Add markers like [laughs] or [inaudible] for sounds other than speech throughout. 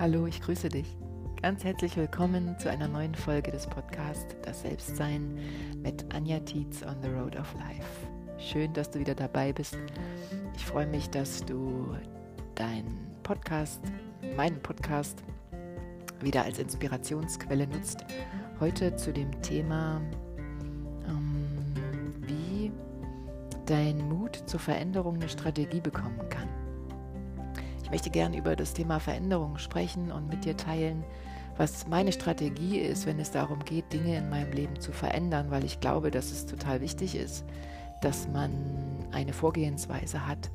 Hallo, ich grüße dich. Ganz herzlich willkommen zu einer neuen Folge des Podcasts Das Selbstsein mit Anja Tietz on the Road of Life. Schön, dass du wieder dabei bist. Ich freue mich, dass du deinen Podcast, meinen Podcast, wieder als Inspirationsquelle nutzt. Heute zu dem Thema, ähm, wie dein Mut zur Veränderung eine Strategie bekommen kann. Ich möchte gerne über das Thema Veränderung sprechen und mit dir teilen, was meine Strategie ist, wenn es darum geht, Dinge in meinem Leben zu verändern, weil ich glaube, dass es total wichtig ist, dass man eine Vorgehensweise hat,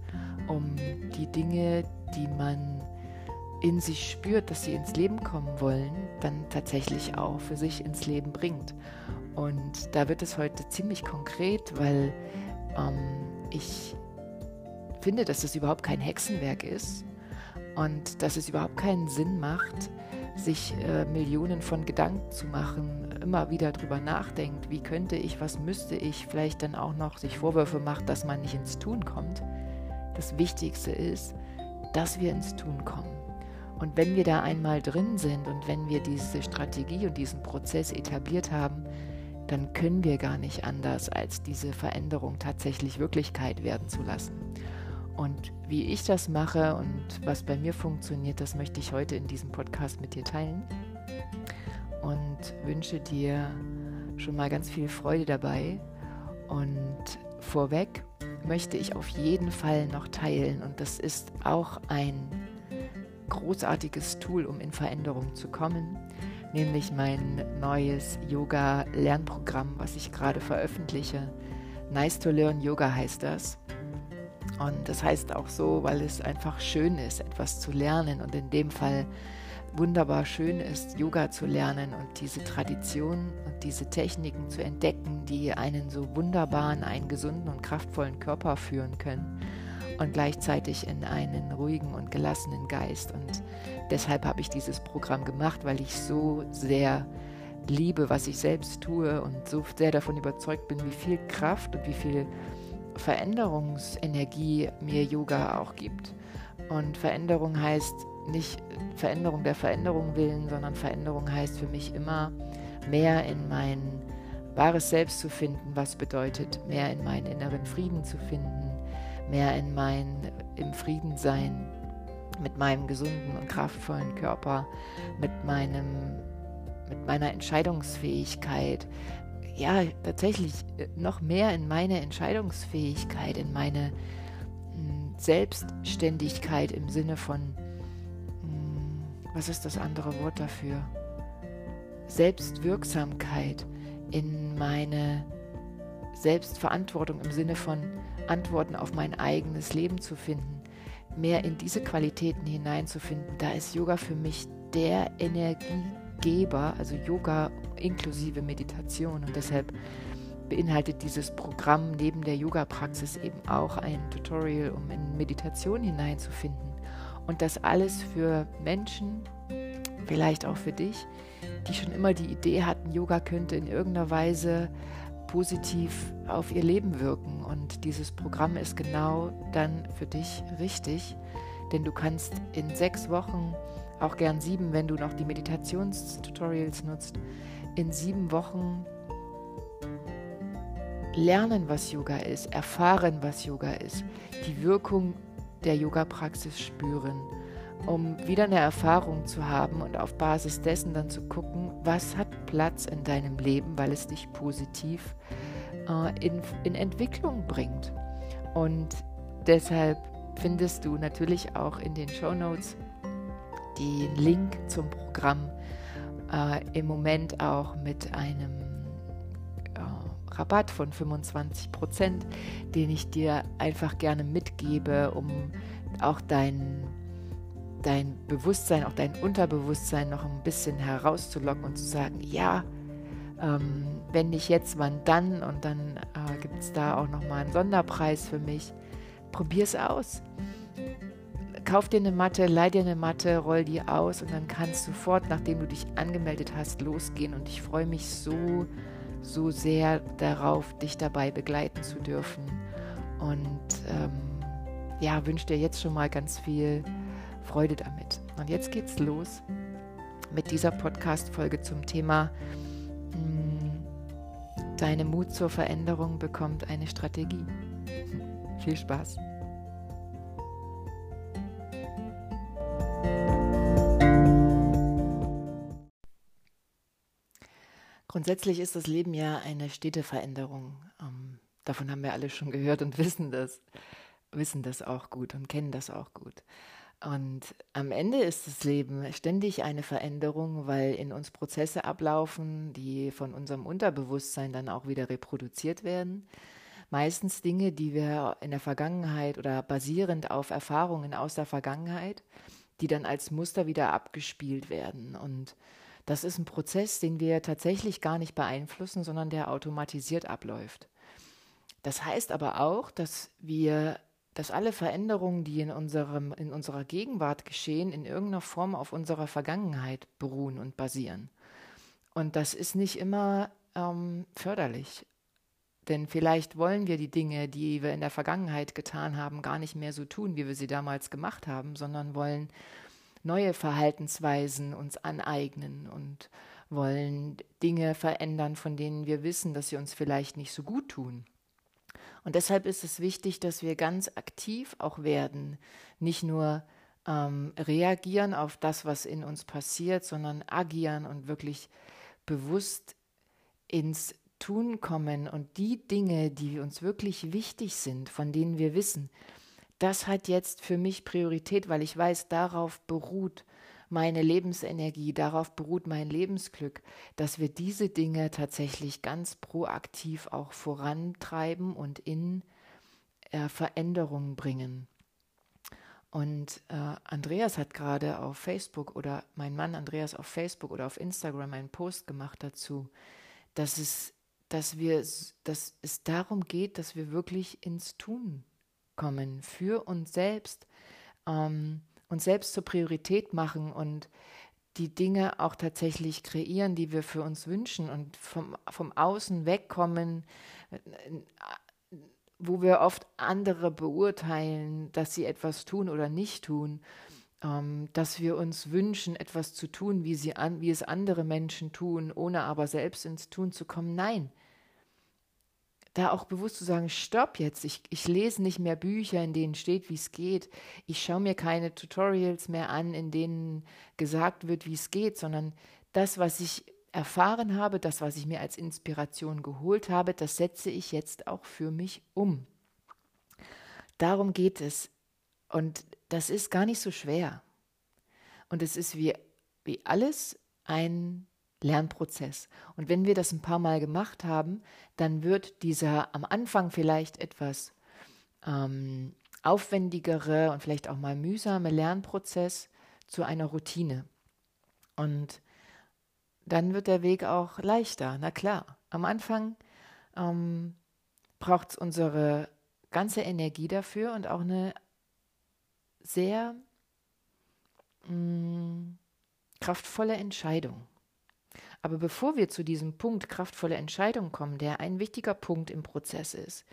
um die Dinge, die man in sich spürt, dass sie ins Leben kommen wollen, dann tatsächlich auch für sich ins Leben bringt. Und da wird es heute ziemlich konkret, weil ähm, ich finde, dass das überhaupt kein Hexenwerk ist, und dass es überhaupt keinen Sinn macht, sich äh, Millionen von Gedanken zu machen, immer wieder drüber nachdenkt, wie könnte ich, was müsste ich, vielleicht dann auch noch sich Vorwürfe macht, dass man nicht ins Tun kommt. Das Wichtigste ist, dass wir ins Tun kommen. Und wenn wir da einmal drin sind und wenn wir diese Strategie und diesen Prozess etabliert haben, dann können wir gar nicht anders, als diese Veränderung tatsächlich Wirklichkeit werden zu lassen. Und wie ich das mache und was bei mir funktioniert, das möchte ich heute in diesem Podcast mit dir teilen. Und wünsche dir schon mal ganz viel Freude dabei. Und vorweg möchte ich auf jeden Fall noch teilen, und das ist auch ein großartiges Tool, um in Veränderung zu kommen, nämlich mein neues Yoga-Lernprogramm, was ich gerade veröffentliche. Nice to Learn Yoga heißt das. Und das heißt auch so, weil es einfach schön ist, etwas zu lernen und in dem Fall wunderbar schön ist, Yoga zu lernen und diese Tradition und diese Techniken zu entdecken, die einen so wunderbar in einen gesunden und kraftvollen Körper führen können und gleichzeitig in einen ruhigen und gelassenen Geist. Und deshalb habe ich dieses Programm gemacht, weil ich so sehr liebe, was ich selbst tue und so sehr davon überzeugt bin, wie viel Kraft und wie viel Veränderungsenergie mir Yoga auch gibt. Und Veränderung heißt nicht Veränderung der Veränderung willen, sondern Veränderung heißt für mich immer mehr in mein wahres Selbst zu finden, was bedeutet mehr in meinen inneren Frieden zu finden, mehr in mein im Frieden sein mit meinem gesunden und kraftvollen Körper, mit meinem mit meiner Entscheidungsfähigkeit, ja, tatsächlich äh, noch mehr in meine Entscheidungsfähigkeit, in meine hm, Selbstständigkeit im Sinne von, hm, was ist das andere Wort dafür? Selbstwirksamkeit, in meine Selbstverantwortung im Sinne von Antworten auf mein eigenes Leben zu finden, mehr in diese Qualitäten hineinzufinden. Da ist Yoga für mich der Energiegeber, also Yoga inklusive Meditation. Und deshalb beinhaltet dieses Programm neben der Yoga-Praxis eben auch ein Tutorial, um in Meditation hineinzufinden. Und das alles für Menschen, vielleicht auch für dich, die schon immer die Idee hatten, Yoga könnte in irgendeiner Weise positiv auf ihr Leben wirken. Und dieses Programm ist genau dann für dich richtig, denn du kannst in sechs Wochen, auch gern sieben, wenn du noch die Meditationstutorials nutzt, in sieben Wochen lernen, was Yoga ist, erfahren, was Yoga ist, die Wirkung der Yoga-Praxis spüren, um wieder eine Erfahrung zu haben und auf Basis dessen dann zu gucken, was hat Platz in deinem Leben, weil es dich positiv äh, in, in Entwicklung bringt. Und deshalb findest du natürlich auch in den Show Notes den Link zum Programm äh, im Moment auch mit einem äh, Rabatt von 25 Prozent, den ich dir einfach gerne mitgebe, um auch dein, dein Bewusstsein, auch dein Unterbewusstsein noch ein bisschen herauszulocken und zu sagen, ja, ähm, wenn nicht jetzt, wann dann? Und dann äh, gibt es da auch nochmal einen Sonderpreis für mich. Probier es aus kauf dir eine Matte, leih dir eine Matte, roll die aus und dann kannst du sofort, nachdem du dich angemeldet hast, losgehen. Und ich freue mich so, so sehr darauf, dich dabei begleiten zu dürfen. Und ähm, ja, wünsche dir jetzt schon mal ganz viel Freude damit. Und jetzt geht's los mit dieser Podcast-Folge zum Thema hm, Deine Mut zur Veränderung bekommt eine Strategie. [laughs] Viel Spaß! Grundsätzlich ist das Leben ja eine stete Veränderung. Ähm, davon haben wir alle schon gehört und [laughs] wissen das, wissen das auch gut und kennen das auch gut. Und am Ende ist das Leben ständig eine Veränderung, weil in uns Prozesse ablaufen, die von unserem Unterbewusstsein dann auch wieder reproduziert werden. Meistens Dinge, die wir in der Vergangenheit oder basierend auf Erfahrungen aus der Vergangenheit, die dann als Muster wieder abgespielt werden. Und das ist ein Prozess, den wir tatsächlich gar nicht beeinflussen, sondern der automatisiert abläuft. Das heißt aber auch, dass wir dass alle Veränderungen, die in, unserem, in unserer Gegenwart geschehen, in irgendeiner Form auf unserer Vergangenheit beruhen und basieren. Und das ist nicht immer ähm, förderlich. Denn vielleicht wollen wir die Dinge, die wir in der Vergangenheit getan haben, gar nicht mehr so tun, wie wir sie damals gemacht haben, sondern wollen neue Verhaltensweisen uns aneignen und wollen Dinge verändern, von denen wir wissen, dass sie uns vielleicht nicht so gut tun. Und deshalb ist es wichtig, dass wir ganz aktiv auch werden, nicht nur ähm, reagieren auf das, was in uns passiert, sondern agieren und wirklich bewusst ins Tun kommen und die Dinge, die uns wirklich wichtig sind, von denen wir wissen, das hat jetzt für mich Priorität, weil ich weiß, darauf beruht meine Lebensenergie, darauf beruht mein Lebensglück, dass wir diese Dinge tatsächlich ganz proaktiv auch vorantreiben und in äh, Veränderungen bringen. Und äh, Andreas hat gerade auf Facebook oder mein Mann Andreas auf Facebook oder auf Instagram einen Post gemacht dazu, dass es, dass wir, dass es darum geht, dass wir wirklich ins Tun kommen für uns selbst. Ähm, uns selbst zur Priorität machen und die Dinge auch tatsächlich kreieren, die wir für uns wünschen und vom, vom Außen wegkommen, wo wir oft andere beurteilen, dass sie etwas tun oder nicht tun, ähm, dass wir uns wünschen, etwas zu tun, wie, sie an, wie es andere Menschen tun, ohne aber selbst ins Tun zu kommen. Nein, da auch bewusst zu sagen, stopp jetzt, ich, ich lese nicht mehr Bücher, in denen steht, wie es geht. Ich schaue mir keine Tutorials mehr an, in denen gesagt wird, wie es geht, sondern das, was ich erfahren habe, das, was ich mir als Inspiration geholt habe, das setze ich jetzt auch für mich um. Darum geht es. Und das ist gar nicht so schwer. Und es ist wie, wie alles ein Lernprozess. Und wenn wir das ein paar Mal gemacht haben, dann wird dieser am Anfang vielleicht etwas ähm, aufwendigere und vielleicht auch mal mühsame Lernprozess zu einer Routine. Und dann wird der Weg auch leichter. Na klar, am Anfang ähm, braucht es unsere ganze Energie dafür und auch eine sehr mh, mm, kraftvolle Entscheidung. Aber bevor wir zu diesem Punkt kraftvolle Entscheidung kommen, der ein wichtiger Punkt im Prozess ist,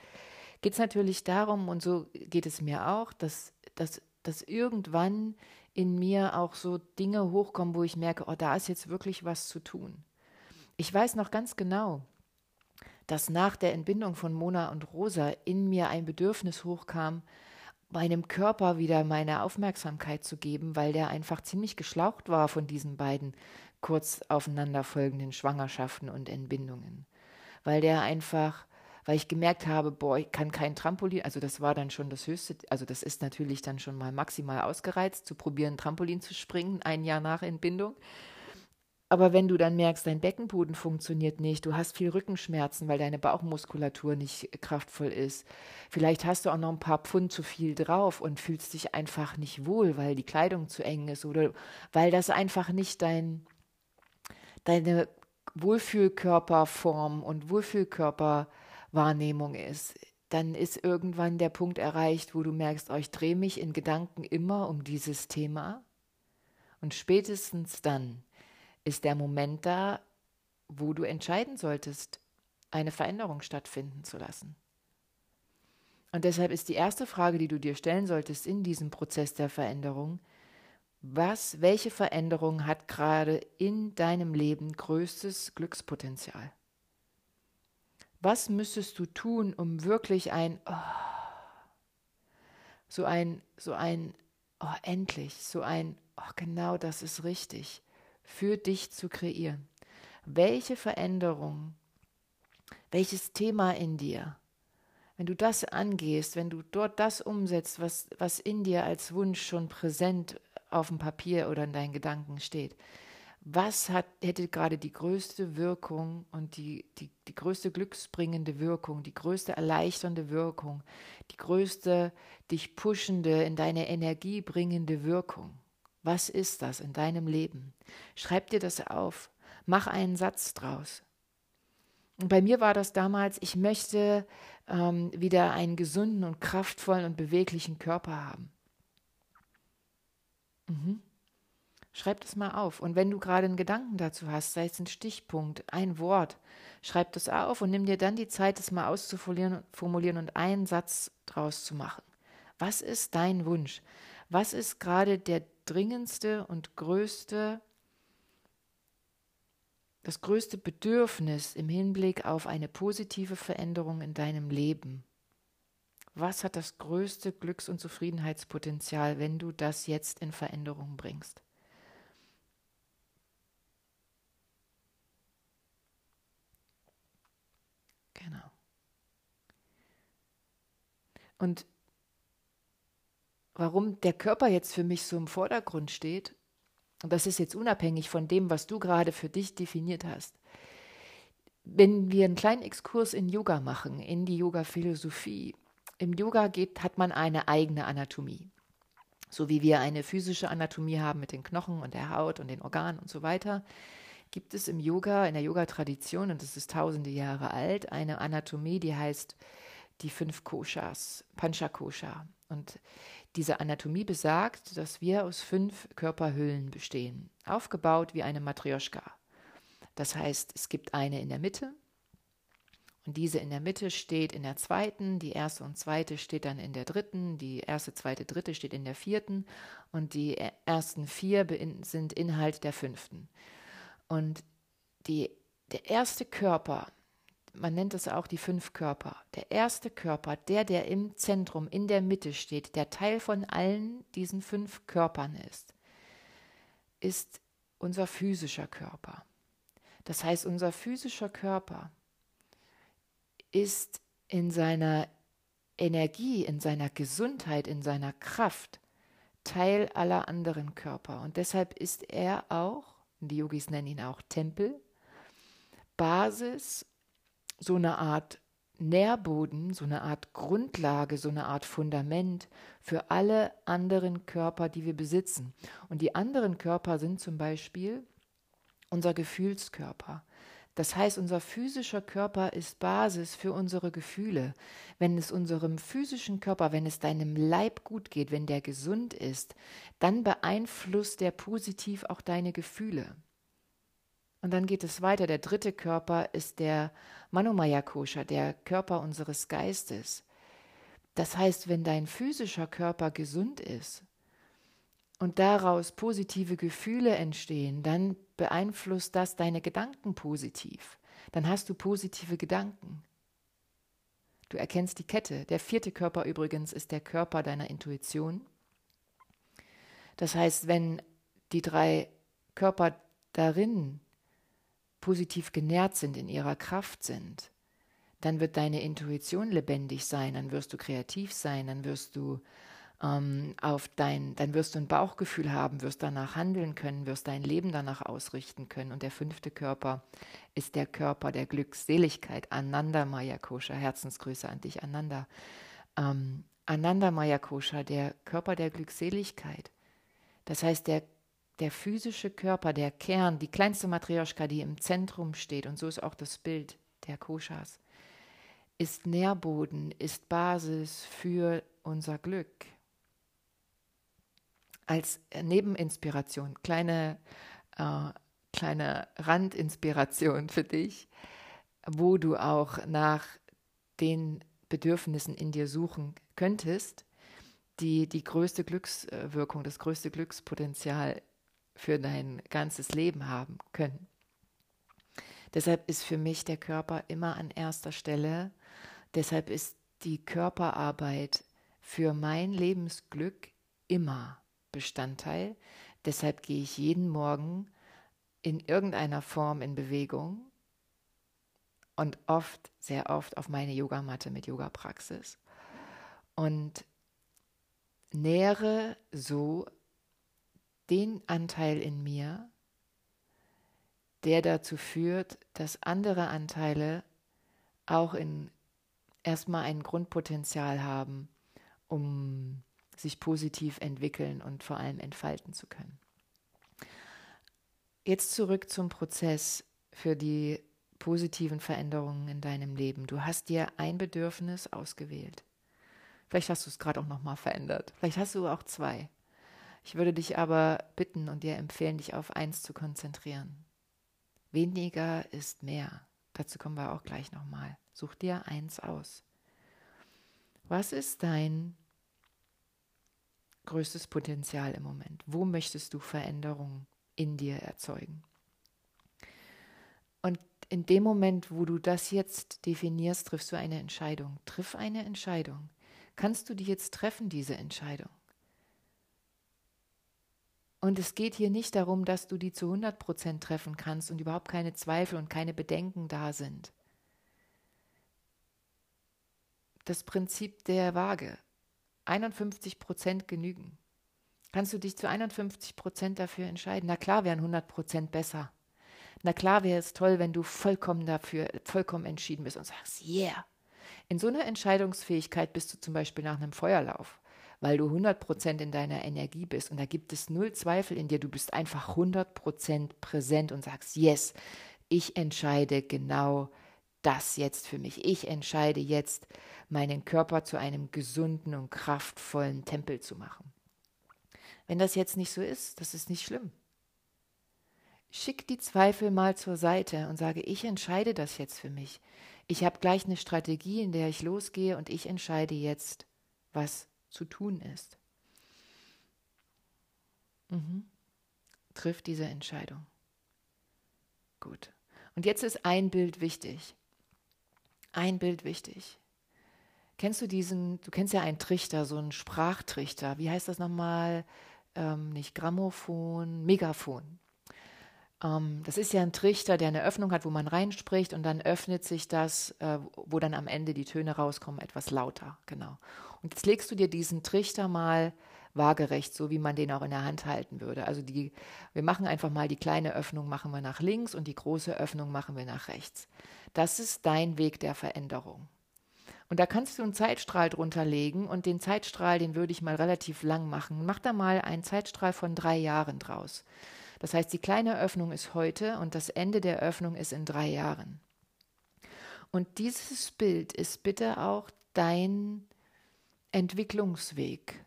geht es natürlich darum, und so geht es mir auch, dass, dass, dass irgendwann in mir auch so Dinge hochkommen, wo ich merke, oh, da ist jetzt wirklich was zu tun. Ich weiß noch ganz genau, dass nach der Entbindung von Mona und Rosa in mir ein Bedürfnis hochkam, meinem Körper wieder meine Aufmerksamkeit zu geben, weil der einfach ziemlich geschlaucht war von diesen beiden kurz aufeinanderfolgenden Schwangerschaften und Entbindungen. Weil der einfach, weil ich gemerkt habe, boah, ich kann kein Trampolin, also das war dann schon das höchste, also das ist natürlich dann schon mal maximal ausgereizt, zu probieren, Trampolin zu springen, ein Jahr nach Entbindung. Aber wenn du dann merkst, dein Beckenboden funktioniert nicht, du hast viel Rückenschmerzen, weil deine Bauchmuskulatur nicht kraftvoll ist, vielleicht hast du auch noch ein paar Pfund zu viel drauf und fühlst dich einfach nicht wohl, weil die Kleidung zu eng ist oder weil das einfach nicht dein, deine Wohlfühlkörperform und Wohlfühlkörperwahrnehmung ist, dann ist irgendwann der Punkt erreicht, wo du merkst, oh, ich drehe mich in Gedanken immer um dieses Thema. Und spätestens dann ist der Moment da, wo du entscheiden solltest, eine Veränderung stattfinden zu lassen. Und deshalb ist die erste Frage, die du dir stellen solltest in diesem Prozess der Veränderung, Was, welche Veränderung hat gerade in deinem Leben größtes Glückspotenzial? Was müsstest du tun, um wirklich ein, oh, so ein, so ein, oh, endlich, so ein, oh, genau das ist richtig, für dich zu kreieren? Welche Veränderung, welches Thema in dir, wenn du das angehst, wenn du dort das umsetzt, was, was in dir als Wunsch schon präsent auf dem Papier oder in deinen Gedanken steht, was hat, hätte gerade die größte Wirkung und die, die, die größte glücksbringende Wirkung, die größte erleichternde Wirkung, die größte dich pushende, in deine Energie bringende Wirkung? Was ist das in deinem Leben? Schreib dir das auf, mach einen Satz draus. Und bei mir war das damals, ich möchte ähm, wieder einen gesunden und kraftvollen und beweglichen Körper haben. Mhm. Schreib das mal auf. Und wenn du gerade einen Gedanken dazu hast, sei es ein Stichpunkt, ein Wort, schreib das auf und nimm dir dann die Zeit, das mal auszuformulieren und einen Satz draus zu machen. Was ist dein Wunsch? Was ist gerade der dringendste und größte, das größte Bedürfnis im Hinblick auf eine positive Veränderung in deinem Leben? Was hat das größte Glücks- und Zufriedenheitspotenzial, wenn du das jetzt in Veränderung bringst? Genau. Und warum der Körper jetzt für mich so im Vordergrund steht, und das ist jetzt unabhängig von dem, was du gerade für dich definiert hast. Wenn wir einen kleinen Exkurs in Yoga machen, in die Yoga-Philosophie, im Yoga geht, hat man eine eigene Anatomie. So wie wir eine physische Anatomie haben mit den Knochen und der Haut und den Organen und so weiter, gibt es im Yoga, in der Yoga-Tradition, und das ist tausende Jahre alt, eine Anatomie, die heißt die fünf Koshas, Panchakosha. Und diese Anatomie besagt, dass wir aus fünf Körperhüllen bestehen, aufgebaut wie eine Matrioschka. Das heißt, es gibt eine in der Mitte, und diese in der Mitte steht in der zweiten, die erste und zweite steht dann in der dritten, die erste, zweite, dritte steht in der vierten und die ersten vier sind Inhalt der fünften. Und die, der erste Körper, man nennt es auch die fünf Körper, der erste Körper, der, der im Zentrum, in der Mitte steht, der Teil von allen diesen fünf Körpern ist, ist unser physischer Körper. Das heißt, unser physischer Körper ist in seiner Energie, in seiner Gesundheit, in seiner Kraft Teil aller anderen Körper. Und deshalb ist er auch, die Yogis nennen ihn auch Tempel, Basis, so eine Art Nährboden, so eine Art Grundlage, so eine Art Fundament für alle anderen Körper, die wir besitzen. Und die anderen Körper sind zum Beispiel unser Gefühlskörper, das heißt, unser physischer Körper ist Basis für unsere Gefühle. Wenn es unserem physischen Körper, wenn es deinem Leib gut geht, wenn der gesund ist, dann beeinflusst der positiv auch deine Gefühle. Und dann geht es weiter. Der dritte Körper ist der Manomaya Kosha, der Körper unseres Geistes. Das heißt, wenn dein physischer Körper gesund ist, und daraus positive Gefühle entstehen, dann beeinflusst das deine Gedanken positiv. Dann hast du positive Gedanken. Du erkennst die Kette. Der vierte Körper übrigens ist der Körper deiner Intuition. Das heißt, wenn die drei Körper darin positiv genährt sind, in ihrer Kraft sind, dann wird deine Intuition lebendig sein, dann wirst du kreativ sein, dann wirst du ähm, auf dein, dann wirst du ein Bauchgefühl haben, wirst danach handeln können, wirst dein Leben danach ausrichten können. Und der fünfte Körper ist der Körper der Glückseligkeit. Ananda Maya Kosha, Herzensgrüße an dich, Ananda. Ähm, Ananda Maya Kosha, der Körper der Glückseligkeit. Das heißt, der, der physische Körper, der Kern, die kleinste Matrioschka, die im Zentrum steht, und so ist auch das Bild der Koshas, ist Nährboden, ist Basis für unser Glück als Nebeninspiration, kleine, äh, kleine Randinspiration für dich, wo du auch nach den Bedürfnissen in dir suchen könntest. die die größte Glückswirkung, das größte Glückspotenzial für dein ganzes Leben haben können. Deshalb ist für mich der Körper immer an erster Stelle. Deshalb ist die Körperarbeit für mein Lebensglück immer Bestandteil. Deshalb gehe ich jeden Morgen in irgendeiner Form in Bewegung und oft, sehr oft auf meine Yogamatte mit Yoga-Praxis und nähere so den Anteil in mir, der dazu führt, dass andere Anteile auch in erstmal ein Grundpotenzial haben, um sich positiv entwickeln und vor allem entfalten zu können. Jetzt zurück zum Prozess für die positiven Veränderungen in deinem Leben. Du hast dir ein Bedürfnis ausgewählt. Vielleicht hast du es gerade auch nochmal verändert. Vielleicht hast du auch zwei. Ich würde dich aber bitten und dir empfehlen, dich auf eins zu konzentrieren. Weniger ist mehr. Dazu kommen wir auch gleich nochmal. Such dir eins aus. Was ist dein größtes Potenzial im Moment? Wo möchtest du Veränderungen in dir erzeugen? Und in dem Moment, wo du das jetzt definierst, triffst du eine Entscheidung. Triff eine Entscheidung. Kannst du die jetzt treffen, diese Entscheidung? Und es geht hier nicht darum, dass du die zu 100 Prozent treffen kannst und überhaupt keine Zweifel und keine Bedenken da sind. Das Prinzip der Waage. 51 Prozent genügen. Kannst du dich zu 51 Prozent dafür entscheiden? Na klar wären 100 Prozent besser. Na klar wäre es toll, wenn du vollkommen dafür, vollkommen entschieden bist und sagst, yeah. In so einer Entscheidungsfähigkeit bist du zum Beispiel nach einem Feuerlauf weil du 100% in deiner Energie bist und da gibt es null Zweifel in dir. Du bist einfach 100% präsent und sagst, yes, ich entscheide genau das jetzt für mich. Ich entscheide jetzt, meinen Körper zu einem gesunden und kraftvollen Tempel zu machen. Wenn das jetzt nicht so ist, das ist nicht schlimm. Schick die Zweifel mal zur Seite und sage, ich entscheide das jetzt für mich. Ich habe gleich eine Strategie, in der ich losgehe und ich entscheide jetzt, was zu tun ist. Mhm. Triff diese Entscheidung. Gut. Und jetzt ist ein Bild wichtig. Ein Bild wichtig. Kennst du diesen, du kennst ja einen Trichter, so einen Sprachtrichter. Wie heißt das nochmal? Ähm, nicht Grammophon, Megafon. Ähm, das ist ja ein Trichter, der eine Öffnung hat, wo man reinspricht und dann öffnet sich das, äh, wo dann am Ende die Töne rauskommen, etwas lauter. Genau. Und jetzt legst du dir diesen Trichter mal waagerecht, so wie man den auch in der Hand halten würde. Also die, wir machen einfach mal die kleine Öffnung machen wir nach links und die große Öffnung machen wir nach rechts. Das ist dein Weg der Veränderung. Und da kannst du einen Zeitstrahl drunter legen und den Zeitstrahl, den würde ich mal relativ lang machen. Mach da mal einen Zeitstrahl von drei Jahren draus. Das heißt, die kleine Öffnung ist heute und das Ende der Öffnung ist in drei Jahren. Und dieses Bild ist bitte auch dein Entwicklungsweg.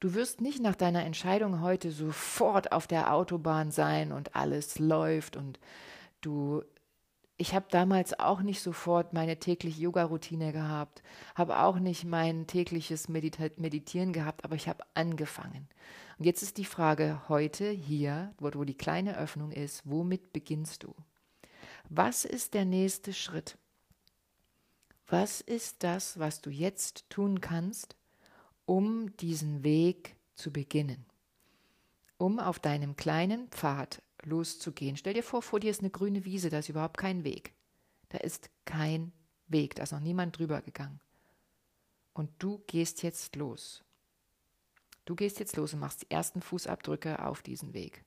Du wirst nicht nach deiner Entscheidung heute sofort auf der Autobahn sein und alles läuft und du ich habe damals auch nicht sofort meine tägliche Yoga-Routine gehabt, habe auch nicht mein tägliches Medita Meditieren gehabt, aber ich habe angefangen. Und jetzt ist die Frage heute hier, wo, wo die kleine Öffnung ist, womit beginnst du? Was ist der nächste Schritt? Was ist das, was du jetzt tun kannst, um diesen Weg zu beginnen? Um auf deinem kleinen Pfad loszugehen. Stell dir vor, vor dir ist eine grüne Wiese, da ist überhaupt kein Weg. Da ist kein Weg, da ist noch niemand drüber gegangen. Und du gehst jetzt los. Du gehst jetzt los und machst die ersten Fußabdrücke auf diesen Weg.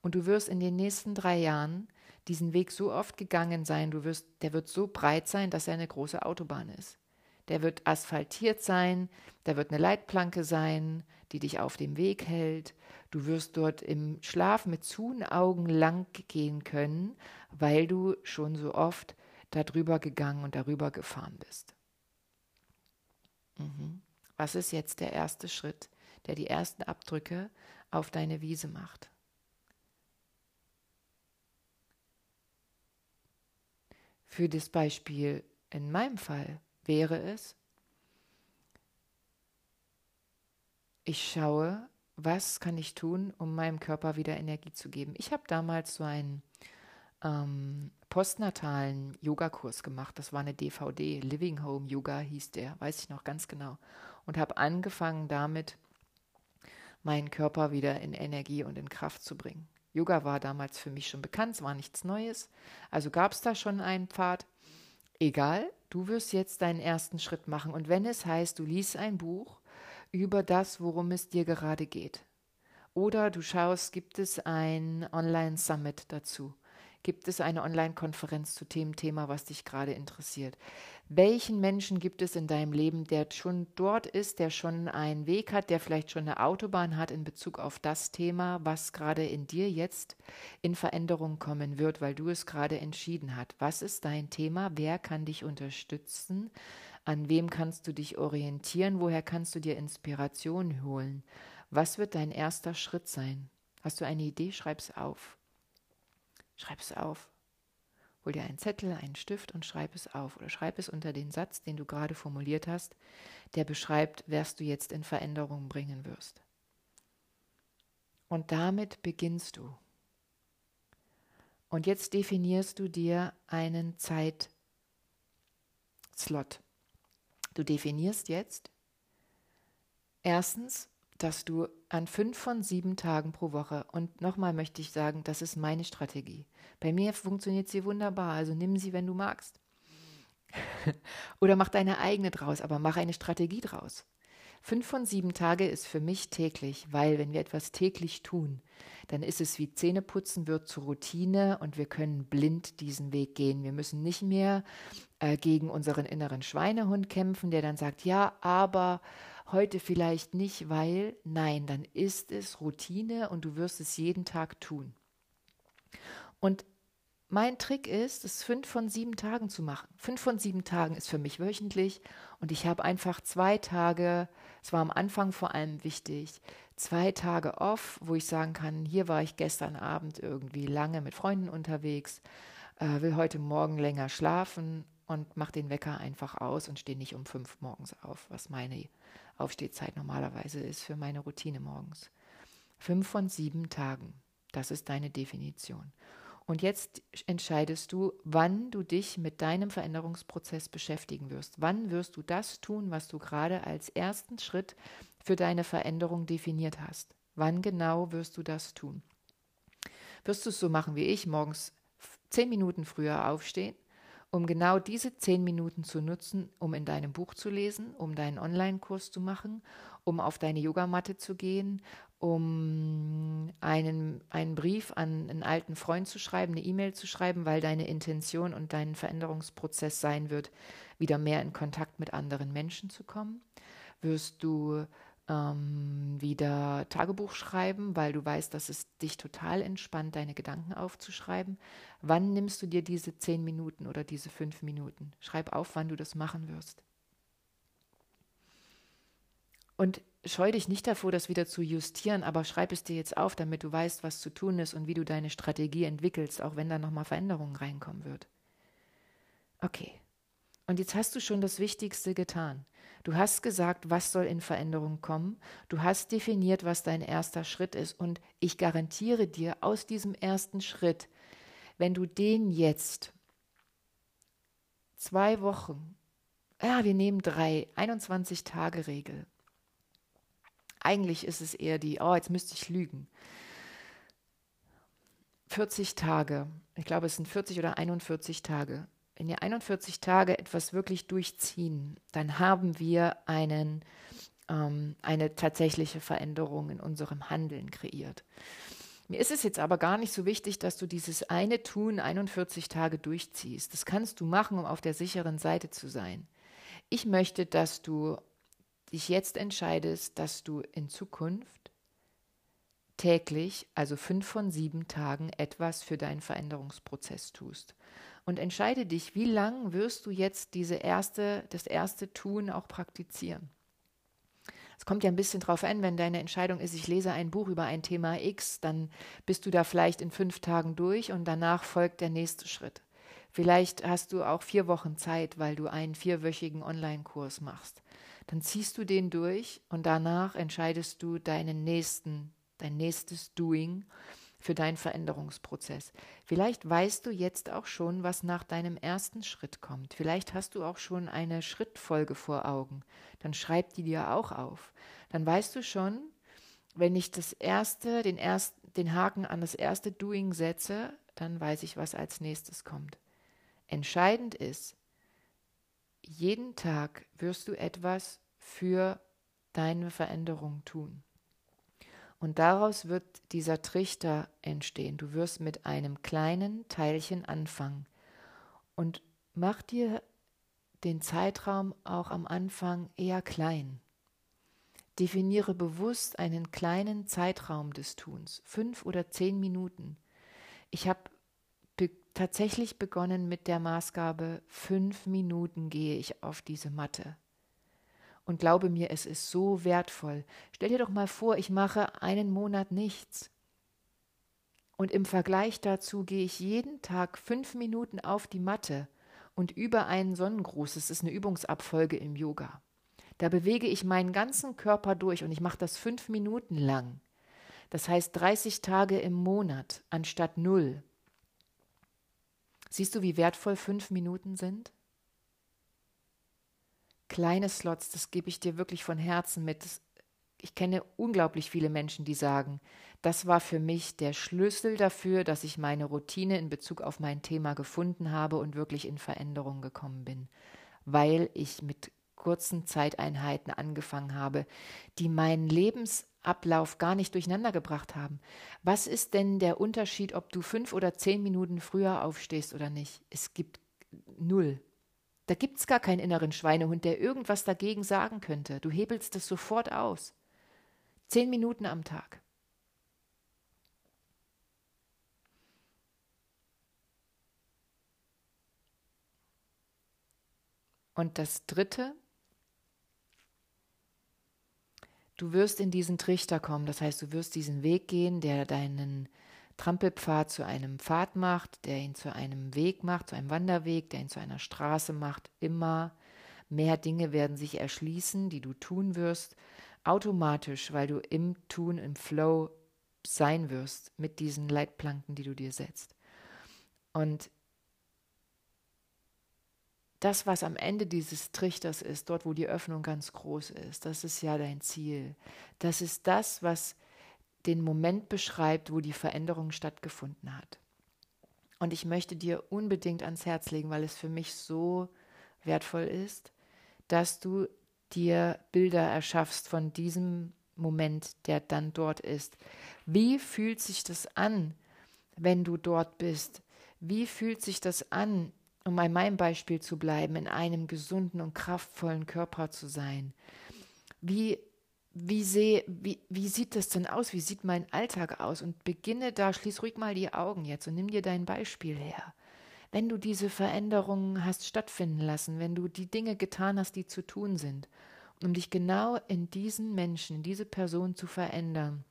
Und du wirst in den nächsten drei Jahren diesen Weg so oft gegangen sein, du wirst, der wird so breit sein, dass er eine große Autobahn ist. Der wird asphaltiert sein, da wird eine Leitplanke sein, die dich auf dem Weg hält. Du wirst dort im Schlaf mit zuen Augen lang gehen können, weil du schon so oft darüber gegangen und darüber gefahren bist. Mhm. Was ist jetzt der erste Schritt, der die ersten Abdrücke auf deine Wiese macht? Für das Beispiel in meinem Fall wäre es, ich schaue, was kann ich tun, um meinem Körper wieder Energie zu geben. Ich habe damals so einen ähm, postnatalen Yogakurs gemacht. Das war eine DVD, Living Home Yoga hieß der, weiß ich noch ganz genau. Und habe angefangen damit, meinen Körper wieder in Energie und in Kraft zu bringen. Yoga war damals für mich schon bekannt, es war nichts Neues. Also gab es da schon einen Pfad. Egal, du wirst jetzt deinen ersten Schritt machen. Und wenn es heißt, du liest ein Buch über das, worum es dir gerade geht. Oder du schaust, gibt es ein Online-Summit dazu? Gibt es eine Online-Konferenz zu dem Thema, was dich gerade interessiert? Welchen Menschen gibt es in deinem Leben, der schon dort ist, der schon einen Weg hat, der vielleicht schon eine Autobahn hat in Bezug auf das Thema, was gerade in dir jetzt in Veränderung kommen wird, weil du es gerade entschieden hast? Was ist dein Thema? Wer kann dich unterstützen? An wem kannst du dich orientieren? Woher kannst du dir Inspiration holen? Was wird dein erster Schritt sein? Hast du eine Idee? Schreib es auf. Schreib es auf. Hol dir einen Zettel, einen Stift und schreib es auf. Oder schreib es unter den Satz, den du gerade formuliert hast, der beschreibt, was du jetzt in Veränderung bringen wirst. Und damit beginnst du. Und jetzt definierst du dir einen Zeitslot. Du definierst jetzt erstens, dass du an fünf von sieben Tagen pro Woche, und nochmal möchte ich sagen, das ist meine Strategie. Bei mir funktioniert sie wunderbar, also nimm sie, wenn du magst. [laughs] Oder mach deine eigene draus, aber mach eine Strategie draus. Fünf von sieben Tage ist für mich täglich, weil wenn wir etwas täglich tun, dann ist es wie Zähneputzen wird zur Routine und wir können blind diesen Weg gehen. Wir müssen nicht mehr äh, gegen unseren inneren Schweinehund kämpfen, der dann sagt, ja, aber heute vielleicht nicht, weil, nein, dann ist es Routine und du wirst es jeden Tag tun. Und mein Trick ist, es fünf von sieben Tagen zu machen. Fünf von sieben Tagen ist für mich wöchentlich und ich habe einfach zwei Tage, es war am Anfang vor allem wichtig, zwei Tage off, wo ich sagen kann, hier war ich gestern Abend irgendwie lange mit Freunden unterwegs, äh, will heute Morgen länger schlafen und mache den Wecker einfach aus und stehe nicht um fünf morgens auf, was meine Aufstehzeit normalerweise ist für meine Routine morgens. Fünf von sieben Tagen, das ist deine Definition. Und jetzt entscheidest du, wann du dich mit deinem Veränderungsprozess beschäftigen wirst. Wann wirst du das tun, was du gerade als ersten Schritt für deine Veränderung definiert hast? Wann genau wirst du das tun? Wirst du es so machen wie ich, morgens zehn Minuten früher aufstehen, um genau diese zehn Minuten zu nutzen, um in deinem Buch zu lesen, um deinen Online-Kurs zu machen, um auf deine Yogamatte zu gehen, um einen, einen Brief an einen alten Freund zu schreiben, eine E-Mail zu schreiben, weil deine Intention und dein Veränderungsprozess sein wird, wieder mehr in Kontakt mit anderen Menschen zu kommen? Wirst du ähm, wieder Tagebuch schreiben, weil du weißt, dass es dich total entspannt, deine Gedanken aufzuschreiben. Wann nimmst du dir diese zehn Minuten oder diese fünf Minuten? Schreib auf, wann du das machen wirst. Und scheu dich nicht davor, das wieder zu justieren, aber schreib es dir jetzt auf, damit du weißt, was zu tun ist und wie du deine Strategie entwickelst, auch wenn da nochmal Veränderungen reinkommen wird. Okay. Und jetzt hast du schon das Wichtigste getan. Du hast gesagt, was soll in Veränderung kommen. Du hast definiert, was dein erster Schritt ist. Und ich garantiere dir, aus diesem ersten Schritt, wenn du den jetzt zwei Wochen, ja, wir nehmen drei, 21 Tage Regel. Eigentlich ist es eher die, oh, jetzt müsste ich lügen. 40 Tage, ich glaube, es sind 40 oder 41 Tage wenn wir 41 Tage etwas wirklich durchziehen, dann haben wir einen, ähm, eine tatsächliche Veränderung in unserem Handeln kreiert. Mir ist es jetzt aber gar nicht so wichtig, dass du dieses eine Tun 41 Tage durchziehst. Das kannst du machen, um auf der sicheren Seite zu sein. Ich möchte, dass du dich jetzt entscheidest, dass du in Zukunft täglich, also fünf von sieben Tagen, etwas für deinen Veränderungsprozess tust und entscheide dich, wie lang wirst du jetzt diese erste, das erste Tun auch praktizieren. Es kommt ja ein bisschen drauf an, wenn deine Entscheidung ist, ich lese ein Buch über ein Thema X, dann bist du da vielleicht in fünf Tagen durch und danach folgt der nächste Schritt. Vielleicht hast du auch vier Wochen Zeit, weil du einen vierwöchigen Online-Kurs machst. dann ziehst du den durch und danach entscheidest du deinen nächsten, dein nächstes Doing für deinen Veränderungsprozess. Vielleicht weißt du jetzt auch schon, was nach deinem ersten Schritt kommt. Vielleicht hast du auch schon eine Schrittfolge vor Augen. Dann schreib die dir auch auf. Dann weißt du schon, wenn ich das erste, den ersten, den Haken an das erste Doing setze, dann weiß ich, was als nächstes kommt. Entscheidend ist, jeden Tag wirst du etwas für deine Veränderung tun. Und daraus wird dieser Trichter entstehen. Du wirst mit einem kleinen Teilchen anfangen. Und mach dir den Zeitraum auch am Anfang eher klein. Definiere bewusst einen kleinen Zeitraum des Tuns, fünf oder zehn Minuten. Ich habe be tatsächlich begonnen mit der Maßgabe, fünf Minuten gehe ich auf diese Matte. Und glaube mir, es ist so wertvoll. Stell dir doch mal vor, ich mache einen Monat nichts. Und im Vergleich dazu gehe ich jeden Tag fünf Minuten auf die Matte und über einen Sonnengruß. Es ist eine Übungsabfolge im Yoga. Da bewege ich meinen ganzen Körper durch und ich mache das fünf Minuten lang. Das heißt 30 Tage im Monat anstatt null. Siehst du, wie wertvoll fünf Minuten sind? Kleine Slots, das gebe ich dir wirklich von Herzen mit. Ich kenne unglaublich viele Menschen, die sagen, das war für mich der Schlüssel dafür, dass ich meine Routine in Bezug auf mein Thema gefunden habe und wirklich in Veränderung gekommen bin, weil ich mit kurzen Zeiteinheiten angefangen habe, die meinen Lebensablauf gar nicht durcheinander gebracht haben. Was ist denn der Unterschied, ob du fünf oder zehn Minuten früher aufstehst oder nicht? Es gibt null. Da gibt es gar keinen inneren Schweinehund, der irgendwas dagegen sagen könnte. Du hebelst es sofort aus. Zehn Minuten am Tag. Und das Dritte, du wirst in diesen Trichter kommen, das heißt, du wirst diesen Weg gehen, der deinen Trampelpfad zu einem Pfad macht, der ihn zu einem Weg macht, zu einem Wanderweg, der ihn zu einer Straße macht, immer mehr Dinge werden sich erschließen, die du tun wirst, automatisch, weil du im Tun, im Flow sein wirst mit diesen Leitplanken, die du dir setzt. Und das, was am Ende dieses Trichters ist, dort, wo die Öffnung ganz groß ist, das ist ja dein Ziel. Das ist das, was den Moment beschreibt, wo die Veränderung stattgefunden hat. Und ich möchte dir unbedingt ans Herz legen, weil es für mich so wertvoll ist, dass du dir Bilder erschaffst von diesem Moment, der dann dort ist. Wie fühlt sich das an, wenn du dort bist? Wie fühlt sich das an, um bei meinem Beispiel zu bleiben, in einem gesunden und kraftvollen Körper zu sein? Wie wie, seh, wie, wie sieht das denn aus? Wie sieht mein Alltag aus? Und beginne da, schließ ruhig mal die Augen jetzt und nimm dir dein Beispiel her. Wenn du diese Veränderungen hast stattfinden lassen, wenn du die Dinge getan hast, die zu tun sind, um dich genau in diesen Menschen, in diese Person zu verändern,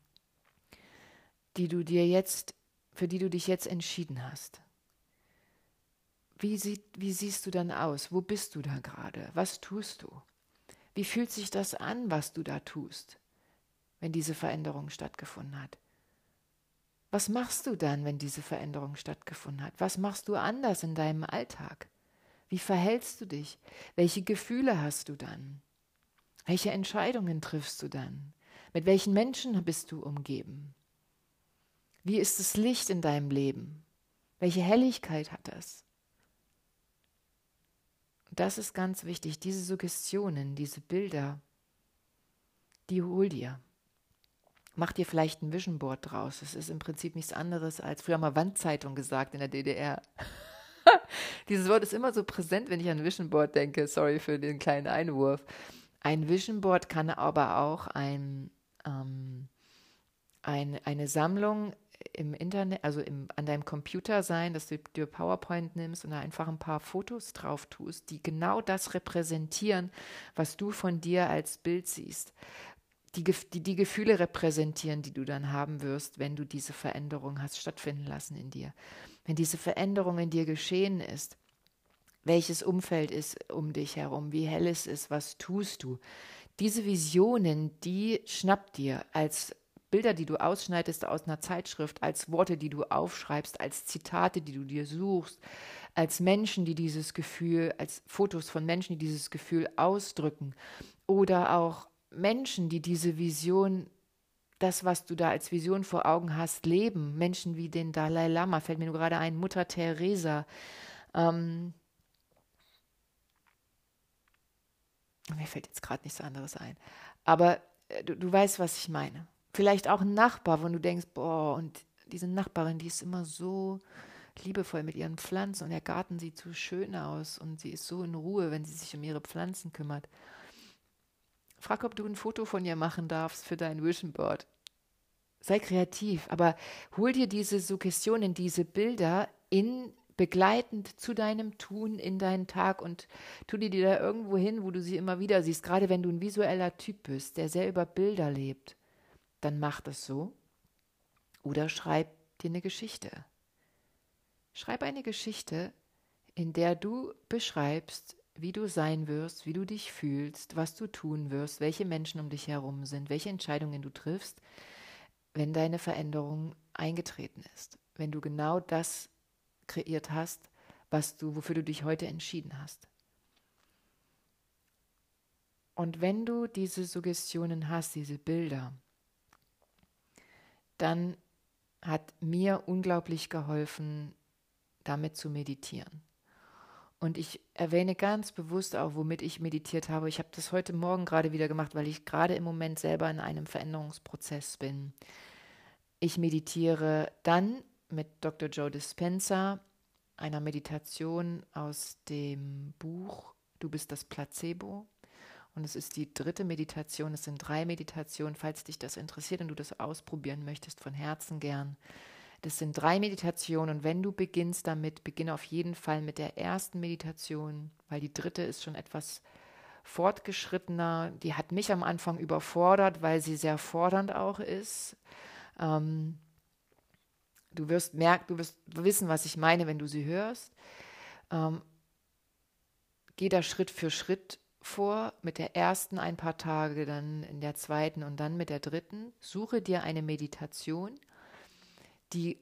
die du dir jetzt, für die du dich jetzt entschieden hast. Wie, sieht, wie siehst du dann aus? Wo bist du da gerade? Was tust du? Wie fühlt sich das an, was du da tust, wenn diese Veränderung stattgefunden hat? Was machst du dann, wenn diese Veränderung stattgefunden hat? Was machst du anders in deinem Alltag? Wie verhältst du dich? Welche Gefühle hast du dann? Welche Entscheidungen triffst du dann? Mit welchen Menschen bist du umgeben? Wie ist das Licht in deinem Leben? Welche Helligkeit hat das? Das ist ganz wichtig, diese Suggestionen, diese Bilder, die hol dir. Mach dir vielleicht ein Vision Board draus. Es ist im Prinzip nichts anderes als früher mal Wandzeitung gesagt in der DDR. [laughs] Dieses Wort ist immer so präsent, wenn ich an Vision Board denke. Sorry für den kleinen Einwurf. Ein Vision Board kann aber auch ein, ähm, ein, eine Sammlung im Internet, also im, an deinem Computer sein, dass du dir PowerPoint nimmst und da einfach ein paar Fotos drauf tust, die genau das repräsentieren, was du von dir als Bild siehst. Die, die, die Gefühle repräsentieren, die du dann haben wirst, wenn du diese Veränderung hast stattfinden lassen in dir. Wenn diese Veränderung in dir geschehen ist, welches Umfeld ist um dich herum, wie hell es ist, was tust du. Diese Visionen, die schnappt dir als Bilder, die du ausschneidest aus einer Zeitschrift, als Worte, die du aufschreibst, als Zitate, die du dir suchst, als Menschen, die dieses Gefühl, als Fotos von Menschen, die dieses Gefühl ausdrücken oder auch Menschen, die diese Vision, das, was du da als Vision vor Augen hast, leben. Menschen wie den Dalai Lama, fällt mir nur gerade ein, Mutter Teresa. Ähm, mir fällt jetzt gerade nichts anderes ein. Aber äh, du, du weißt, was ich meine. Vielleicht auch ein Nachbar, wo du denkst, boah, und diese Nachbarin, die ist immer so liebevoll mit ihren Pflanzen und der Garten sieht so schön aus und sie ist so in Ruhe, wenn sie sich um ihre Pflanzen kümmert. Frag, ob du ein Foto von ihr machen darfst für dein Vision Board. Sei kreativ, aber hol dir diese Suggestionen, diese Bilder in begleitend zu deinem Tun in deinen Tag und tu die dir da irgendwo hin, wo du sie immer wieder siehst. Gerade wenn du ein visueller Typ bist, der sehr über Bilder lebt, dann mach das so. Oder schreib dir eine Geschichte. Schreib eine Geschichte, in der du beschreibst, wie du sein wirst, wie du dich fühlst, was du tun wirst, welche Menschen um dich herum sind, welche Entscheidungen du triffst, wenn deine Veränderung eingetreten ist, wenn du genau das kreiert hast, was du, wofür du dich heute entschieden hast. Und wenn du diese Suggestionen hast, diese Bilder, dann hat mir unglaublich geholfen, damit zu meditieren. Und ich erwähne ganz bewusst auch, womit ich meditiert habe. Ich habe das heute Morgen gerade wieder gemacht, weil ich gerade im Moment selber in einem Veränderungsprozess bin. Ich meditiere dann mit Dr. Joe Dispenza, einer Meditation aus dem Buch Du bist das Placebo. Und es ist die dritte Meditation. Es sind drei Meditationen. Falls dich das interessiert und du das ausprobieren möchtest, von Herzen gern. Das sind drei Meditationen und wenn du beginnst damit, beginne auf jeden Fall mit der ersten Meditation, weil die dritte ist schon etwas fortgeschrittener. Die hat mich am Anfang überfordert, weil sie sehr fordernd auch ist. Ähm, du wirst merken, du wirst wissen, was ich meine, wenn du sie hörst. Ähm, geh da Schritt für Schritt vor, mit der ersten ein paar Tage, dann in der zweiten und dann mit der dritten. Suche dir eine Meditation, die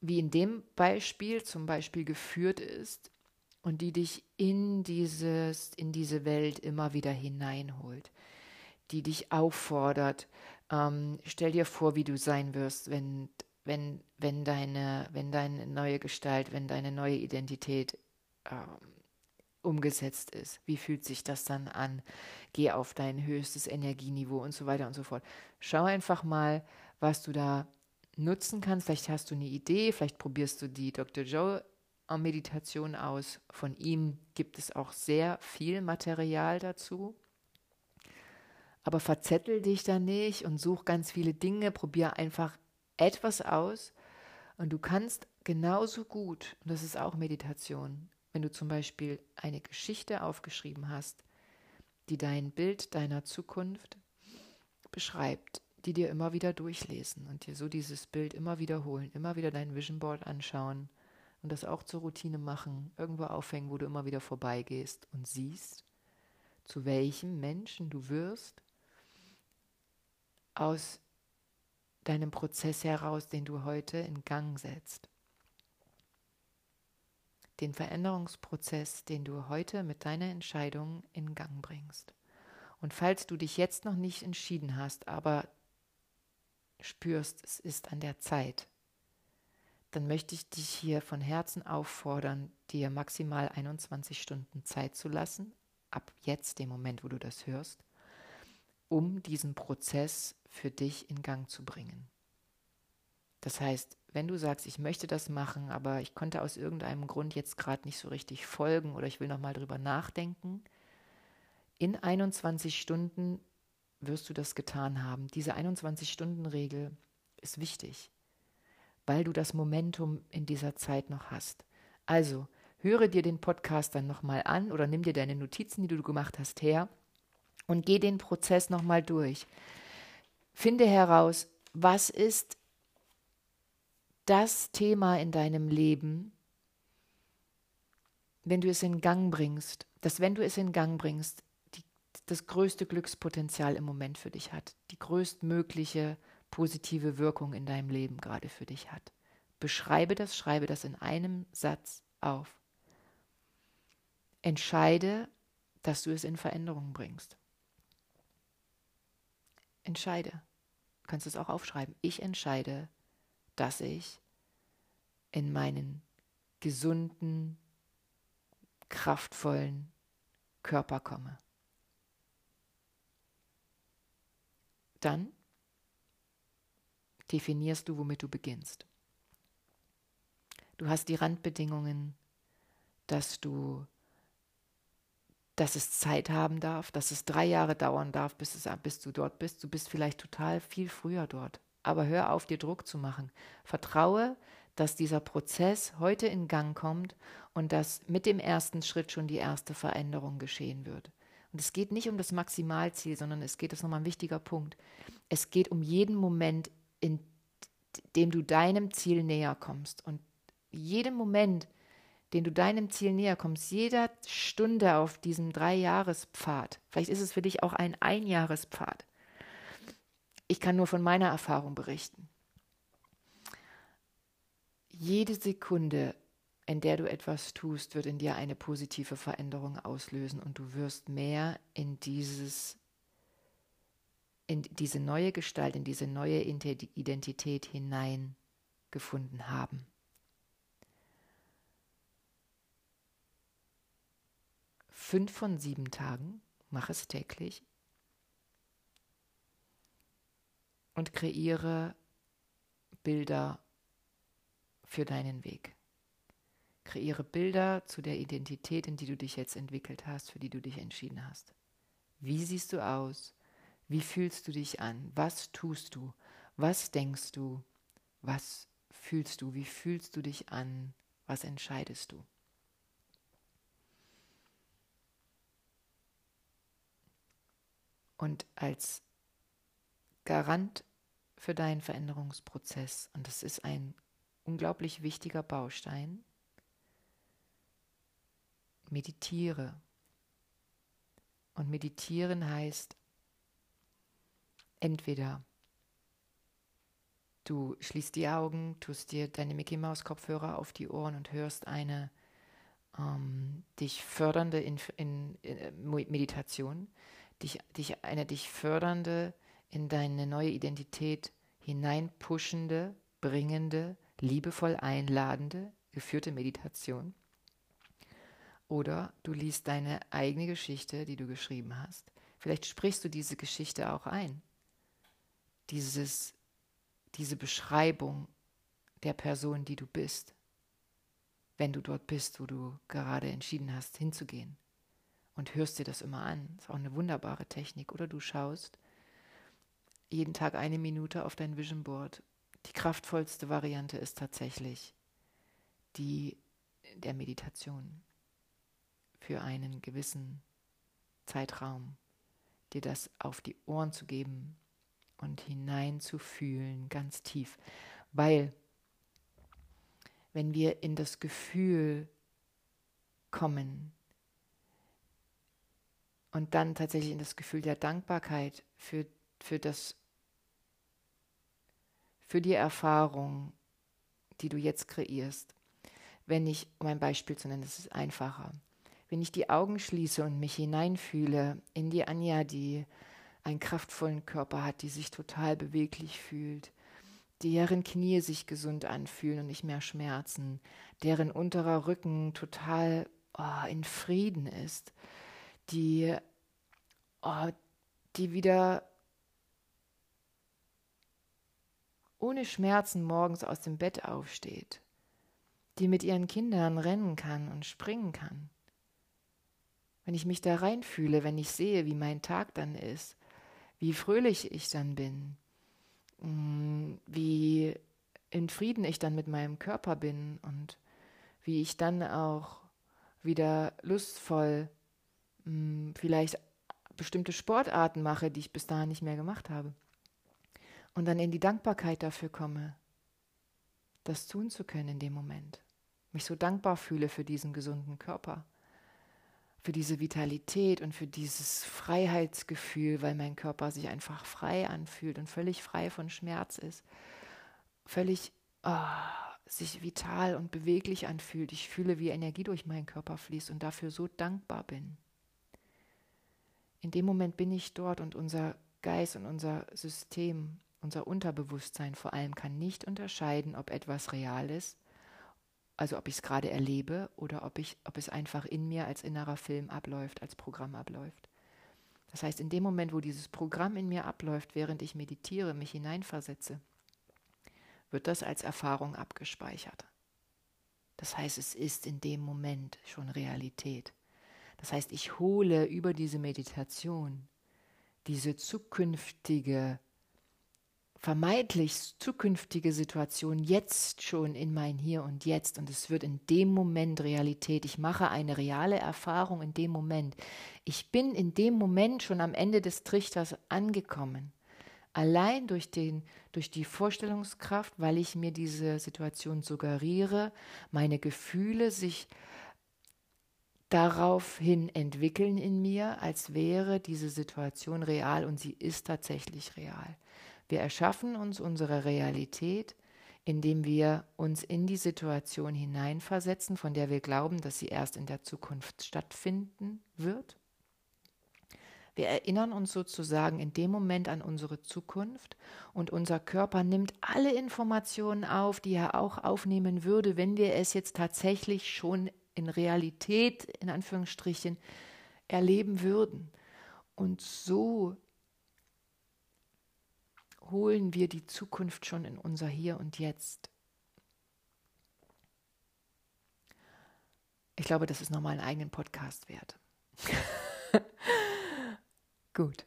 wie in dem Beispiel zum Beispiel geführt ist und die dich in dieses, in diese Welt immer wieder hineinholt, die dich auffordert. Ähm, stell dir vor, wie du sein wirst, wenn, wenn, wenn, deine, wenn deine neue Gestalt, wenn deine neue Identität ähm, umgesetzt ist. Wie fühlt sich das dann an? Geh auf dein höchstes Energieniveau und so weiter und so fort. Schau einfach mal, was du da nutzen kannst. Vielleicht hast du eine Idee, vielleicht probierst du die Dr. Joe Meditation aus. Von ihm gibt es auch sehr viel Material dazu. Aber verzettel dich da nicht und such ganz viele Dinge, probier einfach etwas aus und du kannst genauso gut, und das ist auch Meditation, wenn du zum Beispiel eine Geschichte aufgeschrieben hast, die dein Bild deiner Zukunft beschreibt, die dir immer wieder durchlesen und dir so dieses Bild immer wiederholen, immer wieder dein Vision Board anschauen und das auch zur Routine machen, irgendwo aufhängen, wo du immer wieder vorbeigehst und siehst, zu welchem Menschen du wirst aus deinem Prozess heraus, den du heute in Gang setzt. Den Veränderungsprozess, den du heute mit deiner Entscheidung in Gang bringst. Und falls du dich jetzt noch nicht entschieden hast, aber spürst, es ist an der Zeit, dann möchte ich dich hier von Herzen auffordern, dir maximal 21 Stunden Zeit zu lassen, ab jetzt, dem Moment, wo du das hörst, um diesen Prozess für dich in Gang zu bringen. Das heißt, wenn du sagst, ich möchte das machen, aber ich konnte aus irgendeinem Grund jetzt gerade nicht so richtig folgen oder ich will nochmal drüber nachdenken, in 21 Stunden wirst du das getan haben. Diese 21-Stunden-Regel ist wichtig, weil du das Momentum in dieser Zeit noch hast. Also, höre dir den Podcast dann nochmal an oder nimm dir deine Notizen, die du gemacht hast, her und geh den Prozess nochmal durch. Finde heraus, was ist das Thema in deinem Leben, wenn du es in Gang bringst, dass wenn du es in Gang bringst, die, das größte Glückspotenzial im Moment für dich hat, die größtmögliche positive Wirkung in deinem Leben gerade für dich hat. Beschreibe das, schreibe das in einem Satz auf. Entscheide, dass du es in Veränderung bringst. Entscheide. Du kannst es auch aufschreiben. Ich entscheide, dass ich in meinen gesunden, kraftvollen Körper komme. Dann definierst du, womit du beginnst. Du hast die Randbedingungen, dass du, dass es Zeit haben darf, dass es drei Jahre dauern darf, bis, es, bis du dort bist. Du bist vielleicht total viel früher dort. Aber hör auf, dir Druck zu machen. Vertraue, dass dieser Prozess heute in Gang kommt und dass mit dem ersten Schritt schon die erste Veränderung geschehen wird. Und es geht nicht um das Maximalziel, sondern es geht, das ist nochmal ein wichtiger Punkt, es geht um jeden Moment, in dem du deinem Ziel näher kommst. Und jedem Moment, den du deinem Ziel näher kommst, jeder Stunde auf diesem Dreijahrespfad, vielleicht ist es für dich auch ein Einjahrespfad. Ich kann nur von meiner Erfahrung berichten. Jede Sekunde, in der du etwas tust, wird in dir eine positive Veränderung auslösen und du wirst mehr in dieses in diese neue Gestalt, in diese neue Identität hineingefunden haben. Fünf von sieben Tagen, mach es täglich und kreiere Bilder für deinen Weg. Kreiere Bilder zu der Identität, in die du dich jetzt entwickelt hast, für die du dich entschieden hast. Wie siehst du aus? Wie fühlst du dich an? Was tust du? Was denkst du? Was fühlst du? Wie fühlst du dich an? Was entscheidest du? Und als Garant für deinen Veränderungsprozess, und das ist ein unglaublich wichtiger Baustein, meditiere. Und meditieren heißt entweder du schließt die Augen, tust dir deine Mickey Maus Kopfhörer auf die Ohren und hörst eine ähm, dich fördernde in, in, in äh, Meditation, dich, dich, eine dich fördernde, in deine neue Identität hineinpuschende, bringende, liebevoll einladende, geführte Meditation. Oder du liest deine eigene Geschichte, die du geschrieben hast. Vielleicht sprichst du diese Geschichte auch ein dieses, diese Beschreibung der Person, die du bist, wenn du dort bist, wo du gerade entschieden hast, hinzugehen. Und hörst dir das immer an. Ist auch eine wunderbare Technik. Oder du schaust jeden Tag eine Minute auf dein Vision Board. Die kraftvollste Variante ist tatsächlich die der Meditation für einen gewissen Zeitraum, dir das auf die Ohren zu geben, und hineinzufühlen, ganz tief. Weil, wenn wir in das Gefühl kommen und dann tatsächlich in das Gefühl der Dankbarkeit für, für das, für die Erfahrung, die du jetzt kreierst, wenn ich, um ein Beispiel zu nennen, das ist einfacher, wenn ich die Augen schließe und mich hineinfühle in die Anja, die einen kraftvollen Körper hat, die sich total beweglich fühlt, deren Knie sich gesund anfühlen und nicht mehr schmerzen, deren unterer Rücken total oh, in Frieden ist, die, oh, die wieder ohne Schmerzen morgens aus dem Bett aufsteht, die mit ihren Kindern rennen kann und springen kann. Wenn ich mich da reinfühle, wenn ich sehe, wie mein Tag dann ist, wie fröhlich ich dann bin, mm, wie in Frieden ich dann mit meinem Körper bin und wie ich dann auch wieder lustvoll mm, vielleicht bestimmte Sportarten mache, die ich bis dahin nicht mehr gemacht habe. Und dann in die Dankbarkeit dafür komme, das tun zu können in dem Moment. mich so dankbar fühle für diesen gesunden Körper, für diese Vitalität und für dieses Freiheitsgefühl, weil mein Körper sich einfach frei anfühlt und völlig frei von Schmerz ist, völlig oh, sich vital und beweglich anfühlt. Ich fühle, wie Energie durch meinen Körper fließt und dafür so dankbar bin. In dem Moment bin ich dort und unser Geist und unser System, unser Unterbewusstsein vor allem kann nicht unterscheiden, ob etwas real ist also ob ich es gerade erlebe oder ob, ich, ob es einfach in mir als innerer Film abläuft, als Programm abläuft. Das heißt, in dem Moment, wo dieses Programm in mir abläuft, während ich meditiere, mich hineinversetze, wird das als Erfahrung abgespeichert. Das heißt, es ist in dem Moment schon Realität. Das heißt, ich hole über diese Meditation diese zukünftige vermeintlich zukünftige Situation jetzt schon in mein Hier und Jetzt und es wird in dem Moment Realität. Ich mache eine reale Erfahrung in dem Moment. Ich bin in dem Moment schon am Ende des Trichters angekommen. Allein durch, den, durch die Vorstellungskraft, weil ich mir diese Situation suggeriere, meine Gefühle sich daraufhin entwickeln in mir, als wäre diese Situation real und sie ist tatsächlich real. Wir erschaffen uns unsere Realität, indem wir uns in die Situation hineinversetzen, von der wir glauben, dass sie erst in der Zukunft stattfinden wird. Wir erinnern uns sozusagen in dem Moment an unsere Zukunft und unser Körper nimmt alle Informationen auf, die er auch aufnehmen würde, wenn wir es jetzt tatsächlich schon in Realität, in Anführungsstrichen, erleben würden. Und so holen wir die Zukunft schon in unser Hier und Jetzt. Ich glaube, das ist nochmal einen eigenen Podcast wert. [laughs] Gut.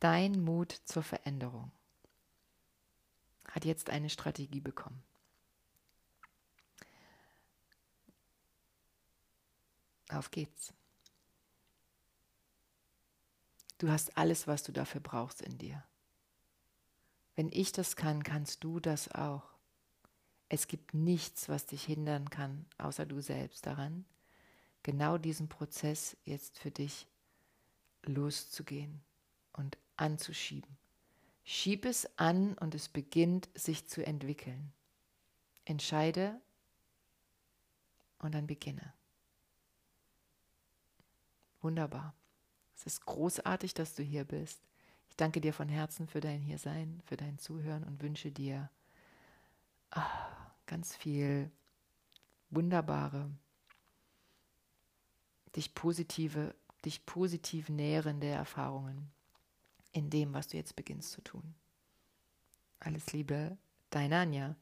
Dein Mut zur Veränderung hat jetzt eine Strategie bekommen. Auf geht's. Du hast alles, was du dafür brauchst in dir. Wenn ich das kann, kannst du das auch. Es gibt nichts, was dich hindern kann, außer du selbst daran, genau diesen Prozess jetzt für dich loszugehen und anzuschieben. Schieb es an und es beginnt sich zu entwickeln. Entscheide und dann beginne. Wunderbar. Es ist großartig, dass du hier bist. Ich danke dir von Herzen für dein Hiersein, für dein Zuhören und wünsche dir ah, ganz viel wunderbare, dich positive, dich positiv nährende Erfahrungen in dem, was du jetzt beginnst zu tun. Alles Liebe, deine Anja.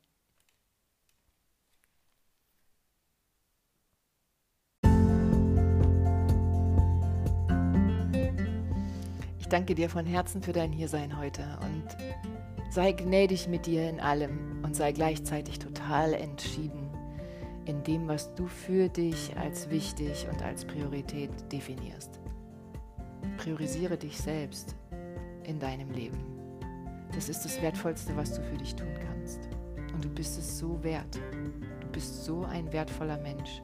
Ich danke dir von Herzen für dein Hiersein heute und sei gnädig mit dir in allem und sei gleichzeitig total entschieden in dem, was du für dich als wichtig und als Priorität definierst. Priorisiere dich selbst in deinem Leben. Das ist das Wertvollste, was du für dich tun kannst. Und du bist es so wert. Du bist so ein wertvoller Mensch.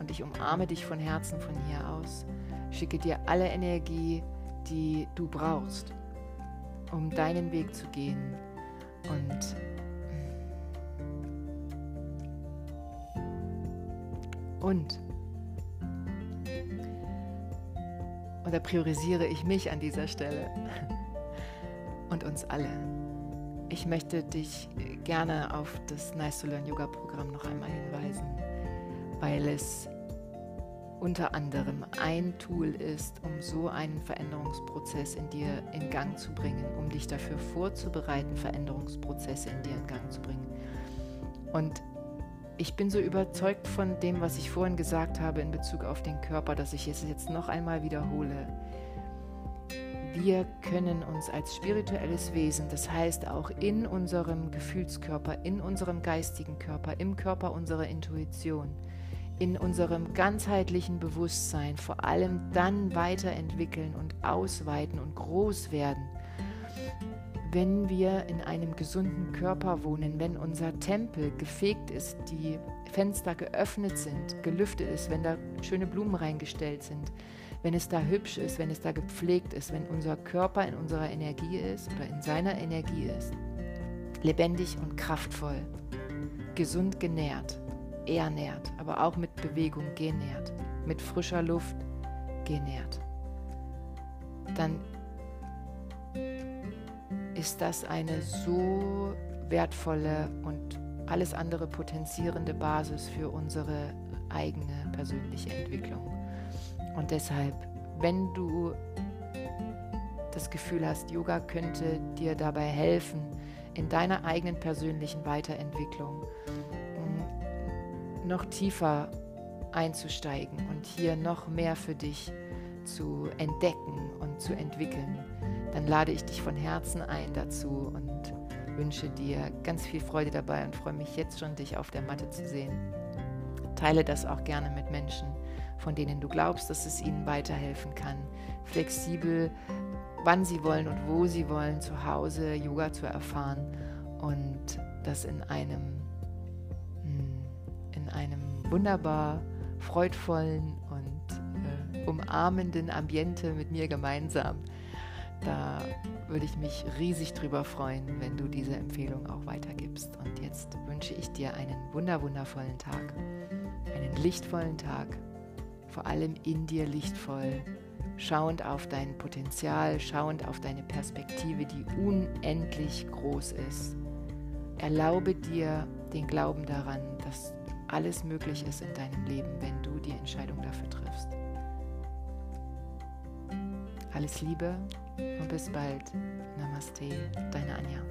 Und ich umarme dich von Herzen von hier aus, schicke dir alle Energie, die du brauchst, um deinen Weg zu gehen und und und da priorisiere ich mich an dieser Stelle [laughs] und uns alle. Ich möchte dich gerne auf das Nice to Learn Yoga Programm noch einmal hinweisen, weil es unter anderem ein Tool ist, um so einen Veränderungsprozess in dir in Gang zu bringen, um dich dafür vorzubereiten, Veränderungsprozesse in dir in Gang zu bringen. Und ich bin so überzeugt von dem, was ich vorhin gesagt habe in Bezug auf den Körper, dass ich es jetzt noch einmal wiederhole. Wir können uns als spirituelles Wesen, das heißt auch in unserem Gefühlskörper, in unserem geistigen Körper, im Körper unserer Intuition, in unserem ganzheitlichen Bewusstsein vor allem dann weiterentwickeln und ausweiten und groß werden, wenn wir in einem gesunden Körper wohnen, wenn unser Tempel gefegt ist, die Fenster geöffnet sind, gelüftet ist, wenn da schöne Blumen reingestellt sind, wenn es da hübsch ist, wenn es da gepflegt ist, wenn unser Körper in unserer Energie ist oder in seiner Energie ist, lebendig und kraftvoll, gesund genährt, ernährt, aber auch mit Bewegung genährt, mit frischer Luft genährt, dann ist das eine so wertvolle und alles andere potenzierende Basis für unsere eigene persönliche Entwicklung. Und deshalb, wenn du das Gefühl hast, Yoga könnte dir dabei helfen, in deiner eigenen persönlichen Weiterentwicklung noch tiefer einzusteigen und hier noch mehr für dich zu entdecken und zu entwickeln, dann lade ich dich von Herzen ein dazu und wünsche dir ganz viel Freude dabei und freue mich jetzt schon, dich auf der Matte zu sehen. Teile das auch gerne mit Menschen, von denen du glaubst, dass es ihnen weiterhelfen kann, flexibel, wann sie wollen und wo sie wollen, zu Hause Yoga zu erfahren und das in einem, in einem wunderbar freudvollen und äh, umarmenden Ambiente mit mir gemeinsam. Da würde ich mich riesig drüber freuen, wenn du diese Empfehlung auch weitergibst. Und jetzt wünsche ich dir einen wunder wundervollen Tag, einen lichtvollen Tag vor allem in dir lichtvoll, schauend auf dein Potenzial, schauend auf deine Perspektive, die unendlich groß ist. Erlaube dir den Glauben daran, dass alles möglich ist in deinem Leben, wenn du die Entscheidung dafür triffst. Alles Liebe und bis bald. Namaste, deine Anja.